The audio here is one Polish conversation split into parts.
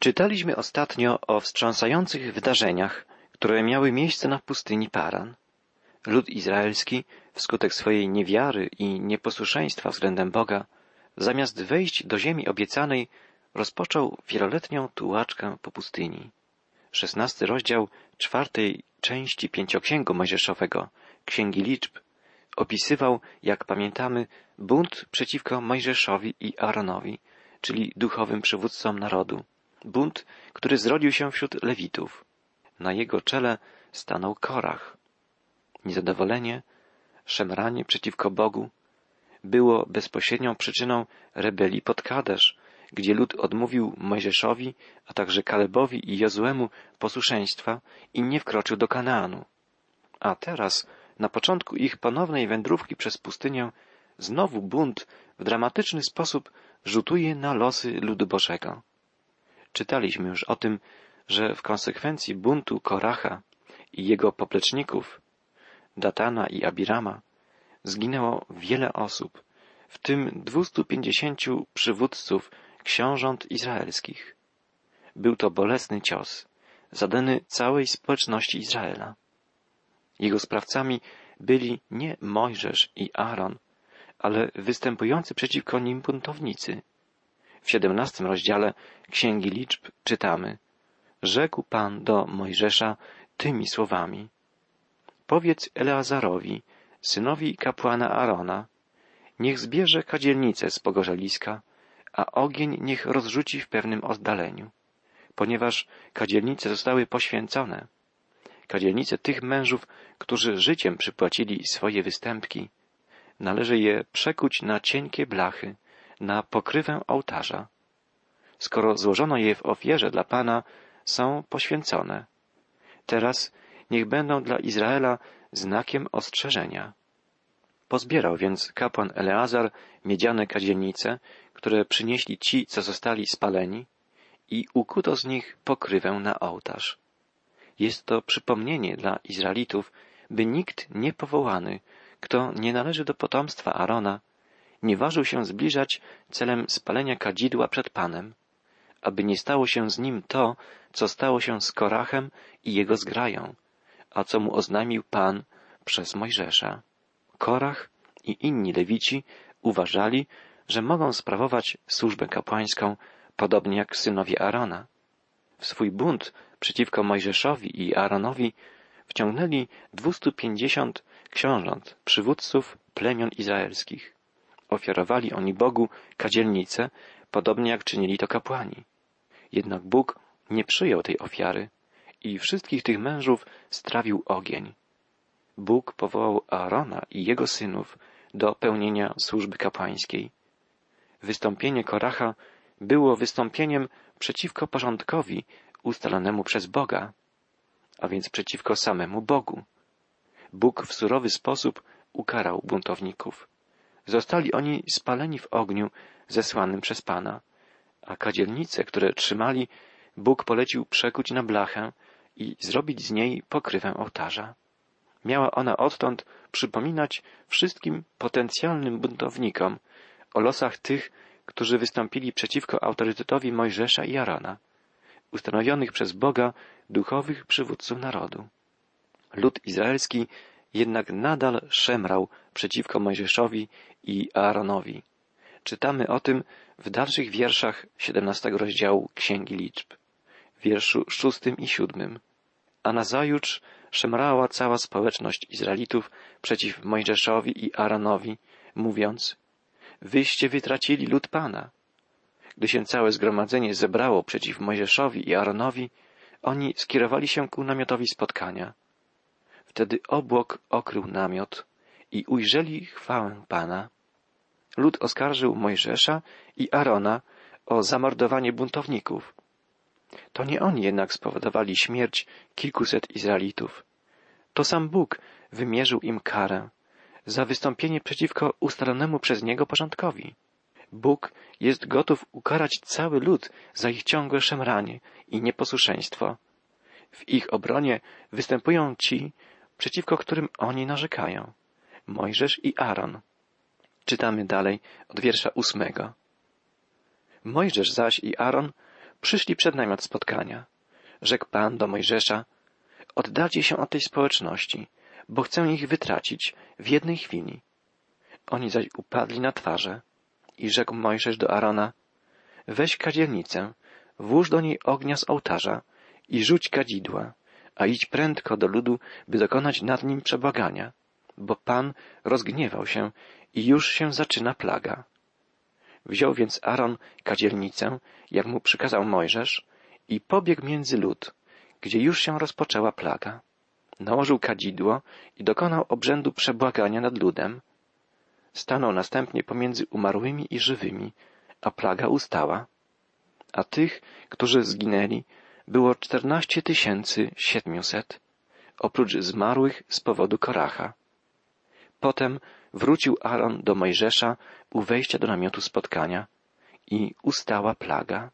Czytaliśmy ostatnio o wstrząsających wydarzeniach, które miały miejsce na pustyni Paran. Lud izraelski, wskutek swojej niewiary i nieposłuszeństwa względem Boga, zamiast wejść do ziemi obiecanej, rozpoczął wieloletnią tułaczkę po pustyni. Szesnasty rozdział czwartej części pięcioksięgu Mojżeszowego, Księgi Liczb, opisywał, jak pamiętamy, bunt przeciwko Mojżeszowi i Aaronowi, czyli duchowym przywódcom narodu. Bunt, który zrodził się wśród Lewitów. Na jego czele stanął Korach. Niezadowolenie, szemranie przeciwko Bogu było bezpośrednią przyczyną rebelii pod Kadesz, gdzie lud odmówił Mojżeszowi, a także Kalebowi i Jozuemu posłuszeństwa i nie wkroczył do Kanaanu. A teraz, na początku ich ponownej wędrówki przez pustynię, znowu bunt w dramatyczny sposób rzutuje na losy ludu Bożego. Czytaliśmy już o tym, że w konsekwencji buntu Koracha i jego popleczników, Datana i Abirama, zginęło wiele osób, w tym 250 przywódców książąt izraelskich. Był to bolesny cios, zadany całej społeczności Izraela. Jego sprawcami byli nie Mojżesz i Aaron, ale występujący przeciwko nim buntownicy. W siedemnastym rozdziale Księgi Liczb czytamy Rzekł Pan do Mojżesza tymi słowami Powiedz Eleazarowi, synowi kapłana Arona, niech zbierze kadzielnicę z pogorzeliska, a ogień niech rozrzuci w pewnym oddaleniu, ponieważ kadzielnice zostały poświęcone. Kadzielnice tych mężów, którzy życiem przypłacili swoje występki, należy je przekuć na cienkie blachy, na pokrywę ołtarza. Skoro złożono je w ofierze dla Pana, są poświęcone. Teraz niech będą dla Izraela znakiem ostrzeżenia. Pozbierał więc kapłan Eleazar miedziane kadzielnice, które przynieśli ci, co zostali spaleni, i ukuto z nich pokrywę na ołtarz. Jest to przypomnienie dla Izraelitów, by nikt niepowołany, kto nie należy do potomstwa Arona, nie ważył się zbliżać celem spalenia kadzidła przed Panem, aby nie stało się z nim to, co stało się z Korachem i jego zgrają, a co mu oznajmił Pan przez Mojżesza. Korach i inni lewici uważali, że mogą sprawować służbę kapłańską podobnie jak synowie Arona. W swój bunt przeciwko Mojżeszowi i Aaronowi wciągnęli 250 książąt, przywódców plemion izraelskich. Ofiarowali oni Bogu kadzielnice, podobnie jak czynili to kapłani. Jednak Bóg nie przyjął tej ofiary i wszystkich tych mężów strawił ogień. Bóg powołał Aarona i jego synów do pełnienia służby kapłańskiej. Wystąpienie Koracha było wystąpieniem przeciwko porządkowi ustalonemu przez Boga, a więc przeciwko samemu Bogu. Bóg w surowy sposób ukarał buntowników. Zostali oni spaleni w ogniu zesłanym przez Pana, a kadzielnice, które trzymali, Bóg polecił przekuć na blachę i zrobić z niej pokrywę ołtarza. Miała ona odtąd przypominać wszystkim potencjalnym buntownikom o losach tych, którzy wystąpili przeciwko autorytetowi Mojżesza i Arona, ustanowionych przez Boga duchowych przywódców narodu. Lud izraelski jednak nadal szemrał przeciwko Mojżeszowi i Aaronowi. Czytamy o tym w dalszych wierszach 17 rozdziału Księgi Liczb, wierszu szóstym i siódmym. A nazajutrz szemrała cała społeczność Izraelitów przeciw Mojżeszowi i Aaronowi, mówiąc, Wyście wytracili lud Pana. Gdy się całe zgromadzenie zebrało przeciw Mojżeszowi i Aaronowi, oni skierowali się ku namiotowi spotkania. Wtedy obłok okrył namiot i ujrzeli chwałę Pana. Lud oskarżył Mojżesza i Arona o zamordowanie buntowników. To nie oni jednak spowodowali śmierć kilkuset Izraelitów. To sam Bóg wymierzył im karę za wystąpienie przeciwko ustalonemu przez Niego porządkowi. Bóg jest gotów ukarać cały lud za ich ciągłe szemranie i nieposłuszeństwo. W ich obronie występują ci, przeciwko którym oni narzekają. Mojżesz i Aaron. Czytamy dalej od wiersza ósmego. Mojżesz zaś i Aaron przyszli przed namiot spotkania. Rzekł Pan do Mojżesza, oddalcie się od tej społeczności, bo chcę ich wytracić w jednej chwili. Oni zaś upadli na twarze i rzekł Mojżesz do Arona, weź kadzielnicę, włóż do niej ognia z ołtarza i rzuć kadzidła, a idź prędko do ludu, by dokonać nad nim przebłagania, bo Pan rozgniewał się i już się zaczyna plaga. Wziął więc Aaron kadzielnicę, jak mu przykazał Mojżesz, i pobiegł między lud, gdzie już się rozpoczęła plaga. Nałożył kadzidło i dokonał obrzędu przebłagania nad ludem. Stanął następnie pomiędzy umarłymi i żywymi, a plaga ustała. A tych, którzy zginęli, było czternaście tysięcy siedmiuset, oprócz zmarłych z powodu Koracha. Potem wrócił Aaron do Mojżesza u wejścia do namiotu spotkania i ustała plaga.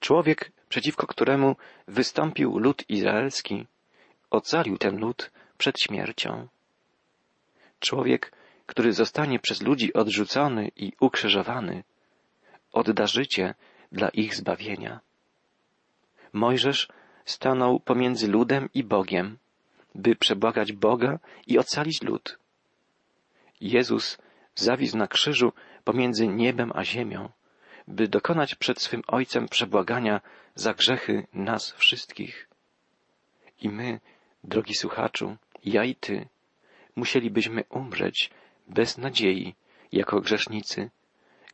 Człowiek, przeciwko któremu wystąpił lud izraelski, ocalił ten lud przed śmiercią. Człowiek, który zostanie przez ludzi odrzucony i ukrzyżowany, odda życie dla ich zbawienia. Mojżesz stanął pomiędzy ludem i Bogiem, by przebłagać Boga i ocalić lud. Jezus zawisł na krzyżu pomiędzy niebem a ziemią, by dokonać przed swym Ojcem przebłagania za grzechy nas wszystkich. I my, drogi słuchaczu, ja i ty, musielibyśmy umrzeć bez nadziei, jako grzesznicy,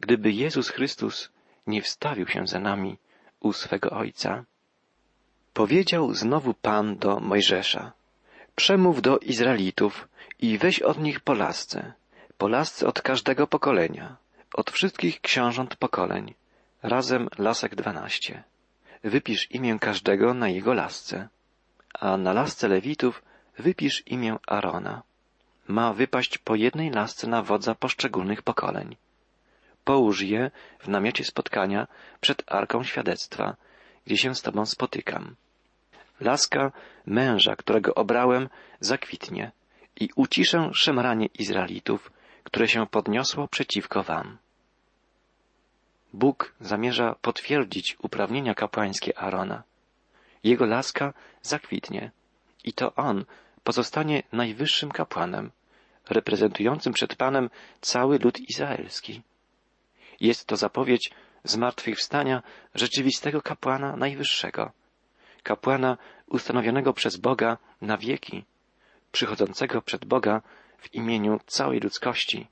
gdyby Jezus Chrystus nie wstawił się za nami u swego Ojca. Powiedział znowu Pan do Mojżesza, przemów do Izraelitów i weź od nich po lasce, po lasce od każdego pokolenia, od wszystkich książąt pokoleń, razem lasek dwanaście. Wypisz imię każdego na jego lasce, a na lasce Lewitów wypisz imię Arona. Ma wypaść po jednej lasce na wodza poszczególnych pokoleń. Połóż je w namiocie spotkania przed Arką Świadectwa, gdzie się z Tobą spotykam. Laska męża, którego obrałem, zakwitnie i uciszę szemranie Izraelitów, które się podniosło przeciwko Wam. Bóg zamierza potwierdzić uprawnienia kapłańskie Arona. Jego laska zakwitnie i to on pozostanie najwyższym kapłanem, reprezentującym przed Panem cały lud izraelski. Jest to zapowiedź zmartwychwstania rzeczywistego kapłana najwyższego, kapłana ustanowionego przez Boga na wieki, przychodzącego przed Boga w imieniu całej ludzkości.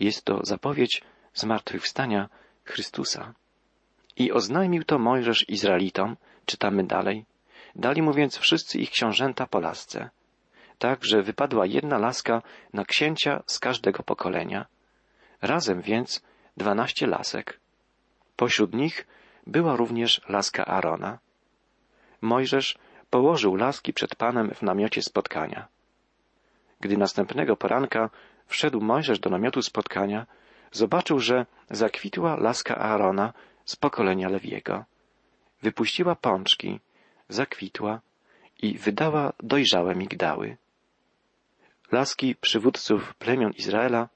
Jest to zapowiedź zmartwychwstania Chrystusa. I oznajmił to Mojżesz Izraelitom, czytamy dalej, dali mu więc wszyscy ich książęta po lasce, tak, że wypadła jedna laska na księcia z każdego pokolenia. Razem więc dwanaście lasek. Pośród nich była również laska Arona. Mojżesz położył laski przed Panem w namiocie spotkania. Gdy następnego poranka wszedł Mojżesz do namiotu spotkania, zobaczył, że zakwitła laska Aarona z pokolenia Lewiego. Wypuściła pączki, zakwitła i wydała dojrzałe migdały. Laski przywódców plemion Izraela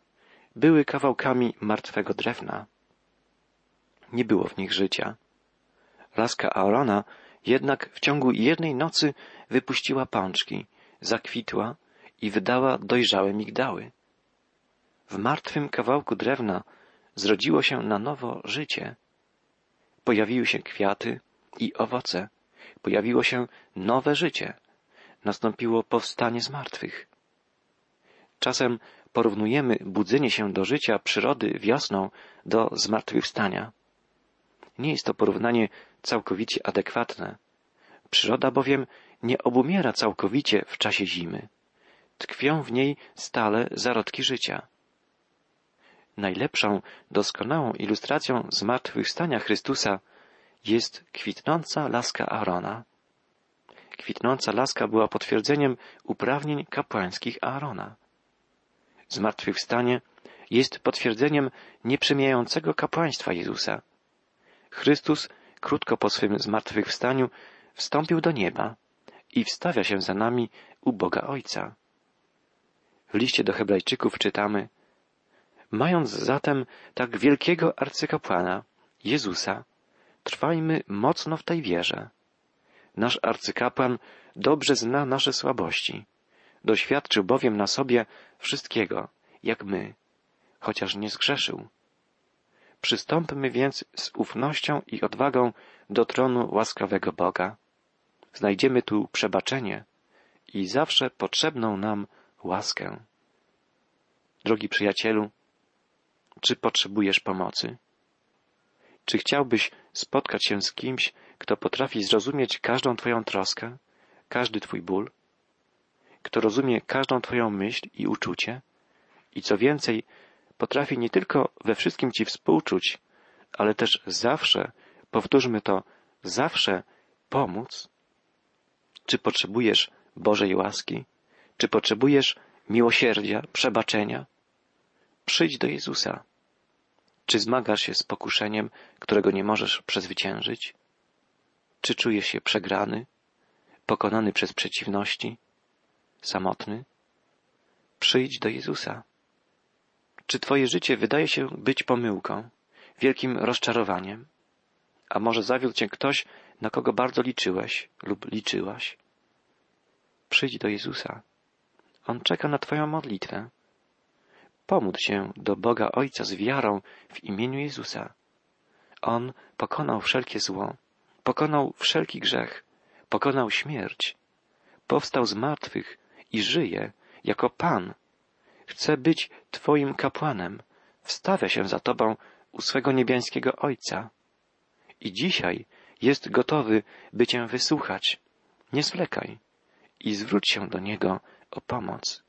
były kawałkami martwego drewna. Nie było w nich życia. Laska Aarona jednak w ciągu jednej nocy wypuściła pączki, zakwitła i wydała dojrzałe migdały. W martwym kawałku drewna zrodziło się na nowo życie. Pojawiły się kwiaty i owoce. Pojawiło się nowe życie. Nastąpiło powstanie z martwych. Czasem porównujemy budzenie się do życia przyrody wiosną do zmartwychwstania. Nie jest to porównanie całkowicie adekwatne. Przyroda bowiem nie obumiera całkowicie w czasie zimy. Tkwią w niej stale zarodki życia. Najlepszą, doskonałą ilustracją zmartwychwstania Chrystusa jest kwitnąca laska Aarona. Kwitnąca laska była potwierdzeniem uprawnień kapłańskich Aarona. Zmartwychwstanie jest potwierdzeniem nieprzemijającego kapłaństwa Jezusa. Chrystus krótko po swym zmartwychwstaniu wstąpił do nieba i wstawia się za nami u Boga Ojca. W liście do Hebrajczyków czytamy Mając zatem tak wielkiego arcykapłana, Jezusa, trwajmy mocno w tej wierze. Nasz arcykapłan dobrze zna nasze słabości. Doświadczył bowiem na sobie wszystkiego, jak my, chociaż nie zgrzeszył. Przystąpmy więc z ufnością i odwagą do tronu łaskawego Boga. Znajdziemy tu przebaczenie i zawsze potrzebną nam łaskę. Drogi przyjacielu, czy potrzebujesz pomocy? Czy chciałbyś spotkać się z kimś, kto potrafi zrozumieć każdą Twoją troskę, każdy Twój ból? Kto rozumie każdą Twoją myśl i uczucie? I co więcej, potrafi nie tylko we wszystkim Ci współczuć, ale też zawsze, powtórzmy to, zawsze pomóc? Czy potrzebujesz Bożej łaski? Czy potrzebujesz miłosierdzia, przebaczenia? Przyjdź do Jezusa. Czy zmagasz się z pokuszeniem, którego nie możesz przezwyciężyć? Czy czujesz się przegrany, pokonany przez przeciwności, samotny? Przyjdź do Jezusa. Czy Twoje życie wydaje się być pomyłką, wielkim rozczarowaniem? A może zawiódł Cię ktoś, na kogo bardzo liczyłeś lub liczyłaś? Przyjdź do Jezusa. On czeka na Twoją modlitwę. Pomódl się do Boga Ojca z wiarą w imieniu Jezusa. On pokonał wszelkie zło, pokonał wszelki grzech, pokonał śmierć, powstał z martwych i żyje jako Pan. Chce być Twoim kapłanem, wstawia się za Tobą u swego niebiańskiego Ojca. I dzisiaj jest gotowy, by Cię wysłuchać. Nie zwlekaj i zwróć się do Niego o pomoc.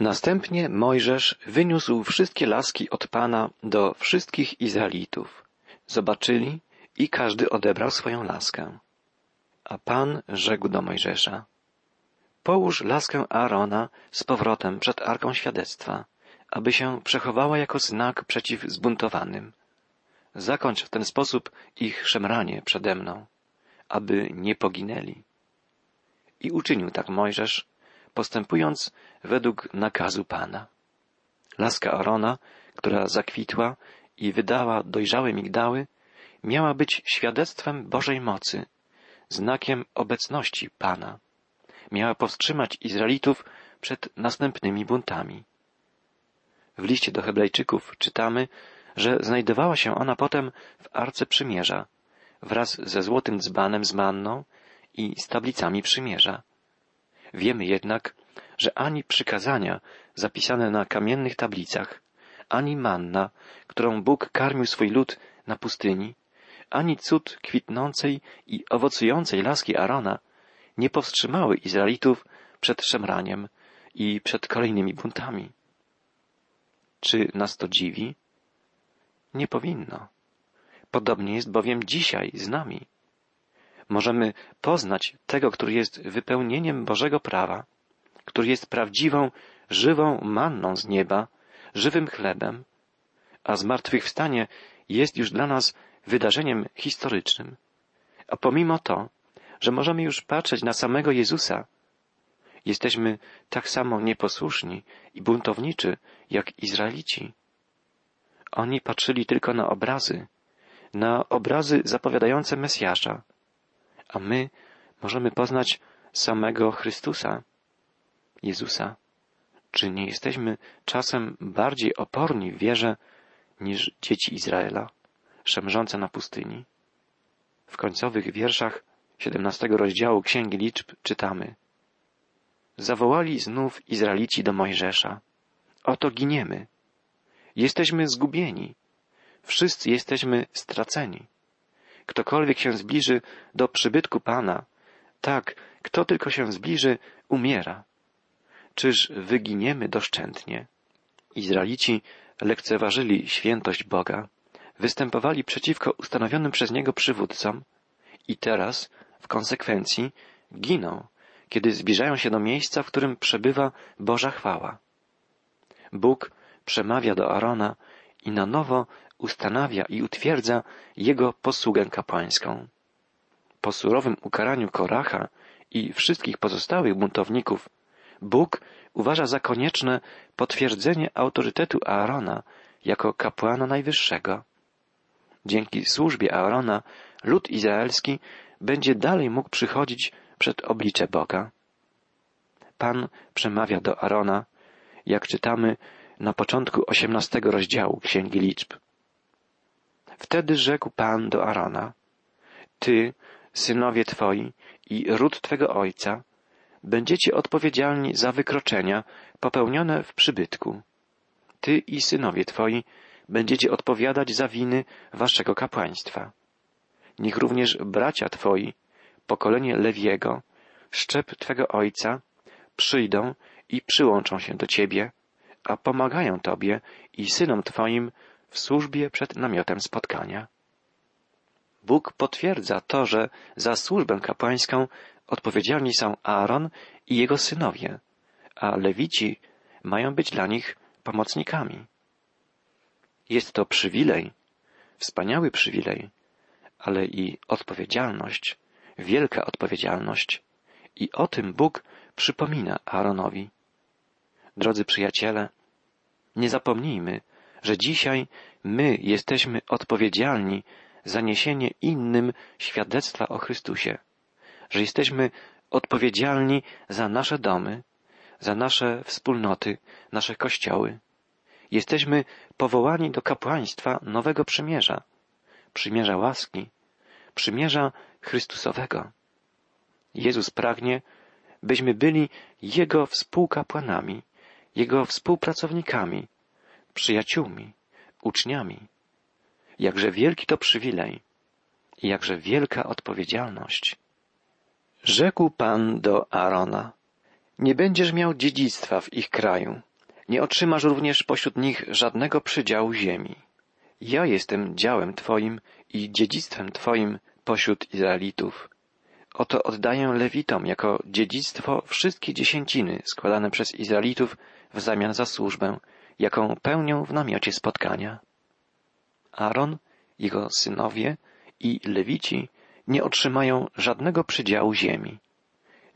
Następnie Mojżesz wyniósł wszystkie laski od Pana do wszystkich Izraelitów. Zobaczyli i każdy odebrał swoją laskę. A Pan rzekł do Mojżesza, połóż laskę Aarona z powrotem przed Arką Świadectwa, aby się przechowała jako znak przeciw zbuntowanym. Zakończ w ten sposób ich szemranie przede mną, aby nie poginęli. I uczynił tak Mojżesz, postępując według nakazu Pana. Laska Arona, która zakwitła i wydała dojrzałe migdały, miała być świadectwem Bożej mocy, znakiem obecności Pana. Miała powstrzymać Izraelitów przed następnymi buntami. W liście do Hebrajczyków czytamy, że znajdowała się ona potem w Arce Przymierza, wraz ze złotym dzbanem z manną i z tablicami przymierza. Wiemy jednak, że ani przykazania zapisane na kamiennych tablicach, ani manna, którą Bóg karmił swój lud na pustyni, ani cud kwitnącej i owocującej laski Arona nie powstrzymały Izraelitów przed szemraniem i przed kolejnymi buntami. Czy nas to dziwi? Nie powinno. Podobnie jest bowiem dzisiaj z nami możemy poznać tego, który jest wypełnieniem Bożego prawa, który jest prawdziwą, żywą manną z nieba, żywym chlebem, a zmartwychwstanie jest już dla nas wydarzeniem historycznym. A pomimo to, że możemy już patrzeć na samego Jezusa, jesteśmy tak samo nieposłuszni i buntowniczy jak Izraelici. Oni patrzyli tylko na obrazy, na obrazy zapowiadające Mesjasza, a my możemy poznać samego Chrystusa, Jezusa. Czy nie jesteśmy czasem bardziej oporni w wierze niż dzieci Izraela, szemrzące na pustyni? W końcowych wierszach siedemnastego rozdziału Księgi Liczb czytamy Zawołali znów Izraelici do Mojżesza. Oto giniemy. Jesteśmy zgubieni. Wszyscy jesteśmy straceni. Ktokolwiek się zbliży do przybytku Pana, tak, kto tylko się zbliży, umiera. Czyż wyginiemy doszczętnie? Izraelici lekceważyli świętość Boga, występowali przeciwko ustanowionym przez Niego przywódcom i teraz, w konsekwencji, giną, kiedy zbliżają się do miejsca, w którym przebywa Boża chwała. Bóg przemawia do Arona i na nowo ustanawia i utwierdza jego posługę kapłańską. Po surowym ukaraniu Koracha i wszystkich pozostałych buntowników, Bóg uważa za konieczne potwierdzenie autorytetu Aarona jako kapłana najwyższego. Dzięki służbie Aarona lud izraelski będzie dalej mógł przychodzić przed oblicze Boga. Pan przemawia do Arona, jak czytamy na początku osiemnastego rozdziału Księgi Liczb. Wtedy rzekł Pan do Arona, Ty, synowie Twoi i ród Twego ojca, będziecie odpowiedzialni za wykroczenia popełnione w przybytku. Ty i synowie Twoi będziecie odpowiadać za winy Waszego kapłaństwa. Niech również bracia Twoi, pokolenie Lewiego, szczep Twego ojca, przyjdą i przyłączą się do Ciebie, a pomagają Tobie i synom Twoim w służbie przed namiotem spotkania. Bóg potwierdza to, że za służbę kapłańską odpowiedzialni są Aaron i jego synowie, a Lewici mają być dla nich pomocnikami. Jest to przywilej, wspaniały przywilej, ale i odpowiedzialność, wielka odpowiedzialność. I o tym Bóg przypomina Aaronowi. Drodzy przyjaciele, nie zapomnijmy, że dzisiaj my jesteśmy odpowiedzialni za niesienie innym świadectwa o Chrystusie, że jesteśmy odpowiedzialni za nasze domy, za nasze wspólnoty, nasze kościoły. Jesteśmy powołani do kapłaństwa nowego przymierza, przymierza łaski, przymierza Chrystusowego. Jezus pragnie, byśmy byli Jego współkapłanami, Jego współpracownikami, przyjaciółmi, uczniami. Jakże wielki to przywilej i jakże wielka odpowiedzialność. Rzekł Pan do Arona, nie będziesz miał dziedzictwa w ich kraju, nie otrzymasz również pośród nich żadnego przydziału ziemi. Ja jestem działem Twoim i dziedzictwem Twoim pośród Izraelitów. Oto oddaję Lewitom jako dziedzictwo wszystkie dziesięciny składane przez Izraelitów w zamian za służbę, jaką pełnią w namiocie spotkania. Aaron, jego synowie i Lewici nie otrzymają żadnego przydziału ziemi.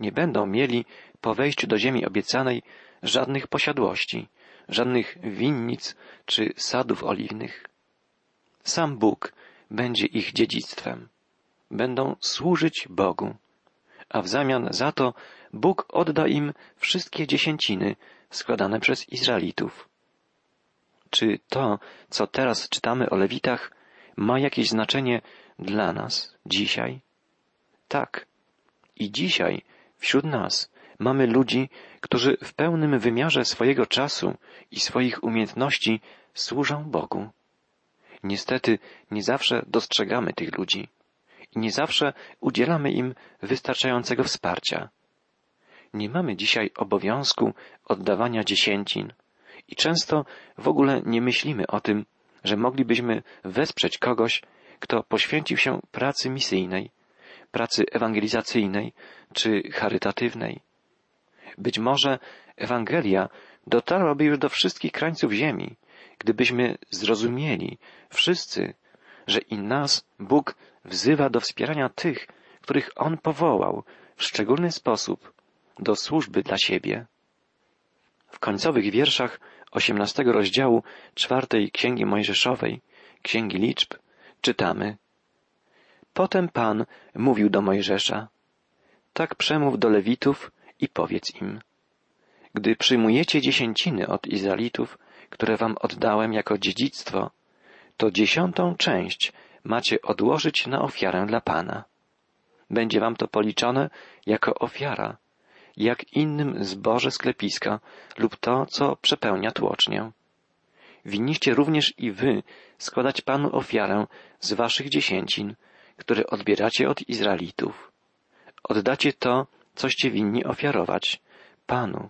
Nie będą mieli po wejściu do ziemi obiecanej żadnych posiadłości, żadnych winnic czy sadów oliwnych. Sam Bóg będzie ich dziedzictwem. Będą służyć Bogu, a w zamian za to Bóg odda im wszystkie dziesięciny składane przez Izraelitów. Czy to, co teraz czytamy o Lewitach, ma jakieś znaczenie dla nas dzisiaj? Tak. I dzisiaj wśród nas mamy ludzi, którzy w pełnym wymiarze swojego czasu i swoich umiejętności służą Bogu. Niestety nie zawsze dostrzegamy tych ludzi i nie zawsze udzielamy im wystarczającego wsparcia. Nie mamy dzisiaj obowiązku oddawania dziesięcin i często w ogóle nie myślimy o tym, że moglibyśmy wesprzeć kogoś, kto poświęcił się pracy misyjnej, pracy ewangelizacyjnej czy charytatywnej. Być może Ewangelia dotarłaby już do wszystkich krańców ziemi, gdybyśmy zrozumieli wszyscy, że i nas Bóg wzywa do wspierania tych, których On powołał w szczególny sposób do służby dla siebie. W końcowych wierszach osiemnastego rozdziału czwartej Księgi Mojżeszowej, Księgi Liczb, czytamy Potem Pan mówił do Mojżesza Tak przemów do Lewitów i powiedz im Gdy przyjmujecie dziesięciny od Izraelitów, które wam oddałem jako dziedzictwo, to dziesiątą część macie odłożyć na ofiarę dla Pana. Będzie wam to policzone jako ofiara, jak innym zboże sklepiska lub to, co przepełnia tłocznię. Winniście również i wy składać Panu ofiarę z waszych dziesięcin, które odbieracie od Izraelitów. Oddacie to, coście winni ofiarować Panu,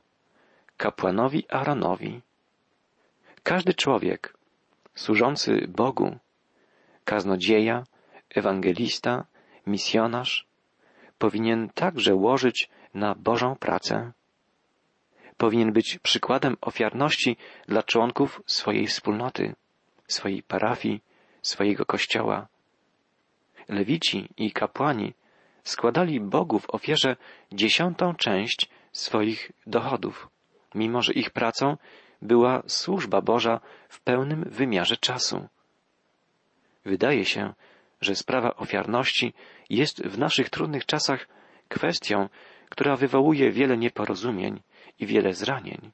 kapłanowi Aaronowi. Każdy człowiek służący Bogu, kaznodzieja, ewangelista, misjonarz, powinien także łożyć na Bożą pracę. Powinien być przykładem ofiarności dla członków swojej wspólnoty, swojej parafii, swojego kościoła. Lewici i kapłani składali Bogu w ofierze dziesiątą część swoich dochodów, mimo że ich pracą była służba Boża w pełnym wymiarze czasu. Wydaje się, że sprawa ofiarności jest w naszych trudnych czasach kwestią, która wywołuje wiele nieporozumień i wiele zranień.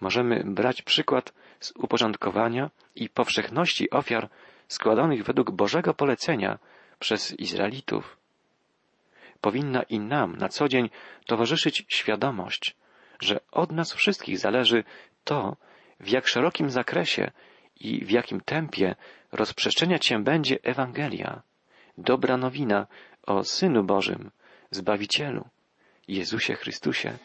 Możemy brać przykład z uporządkowania i powszechności ofiar składanych według Bożego polecenia przez Izraelitów. Powinna i nam na co dzień towarzyszyć świadomość, że od nas wszystkich zależy to, w jak szerokim zakresie i w jakim tempie rozprzestrzeniać się będzie Ewangelia, dobra nowina o Synu Bożym, Zbawicielu, Jezusie Chrystusie.